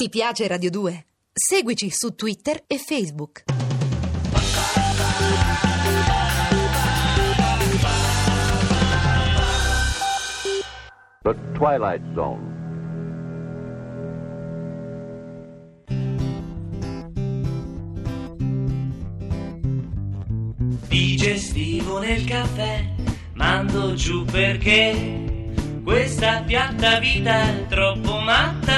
Ti piace Radio 2? Seguici su Twitter e Facebook. The Twilight Zone. Digestivo nel caffè, mando giù perché questa piatta vita è troppo matta,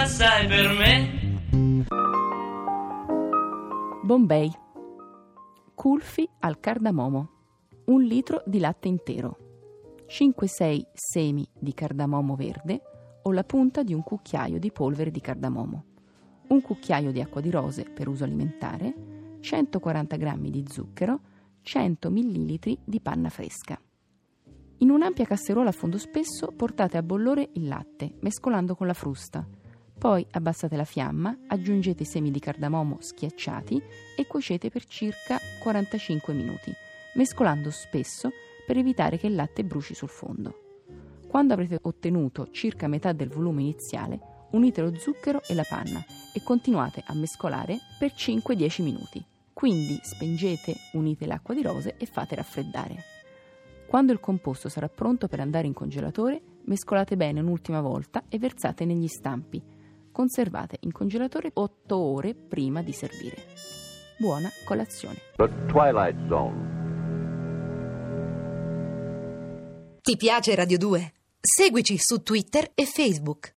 Bombay. Culfi al cardamomo. Un litro di latte intero. 5-6 semi di cardamomo verde o la punta di un cucchiaio di polvere di cardamomo. Un cucchiaio di acqua di rose per uso alimentare. 140 g di zucchero. 100 ml di panna fresca. In un'ampia casseruola a fondo spesso portate a bollore il latte, mescolando con la frusta. Poi abbassate la fiamma, aggiungete i semi di cardamomo schiacciati e cuocete per circa 45 minuti, mescolando spesso per evitare che il latte bruci sul fondo. Quando avrete ottenuto circa metà del volume iniziale, unite lo zucchero e la panna e continuate a mescolare per 5-10 minuti. Quindi spengete, unite l'acqua di rose e fate raffreddare. Quando il composto sarà pronto per andare in congelatore, mescolate bene un'ultima volta e versate negli stampi. Conservate in congelatore 8 ore prima di servire. Buona colazione. The Twilight Zone. Ti piace Radio 2? Seguici su Twitter e Facebook.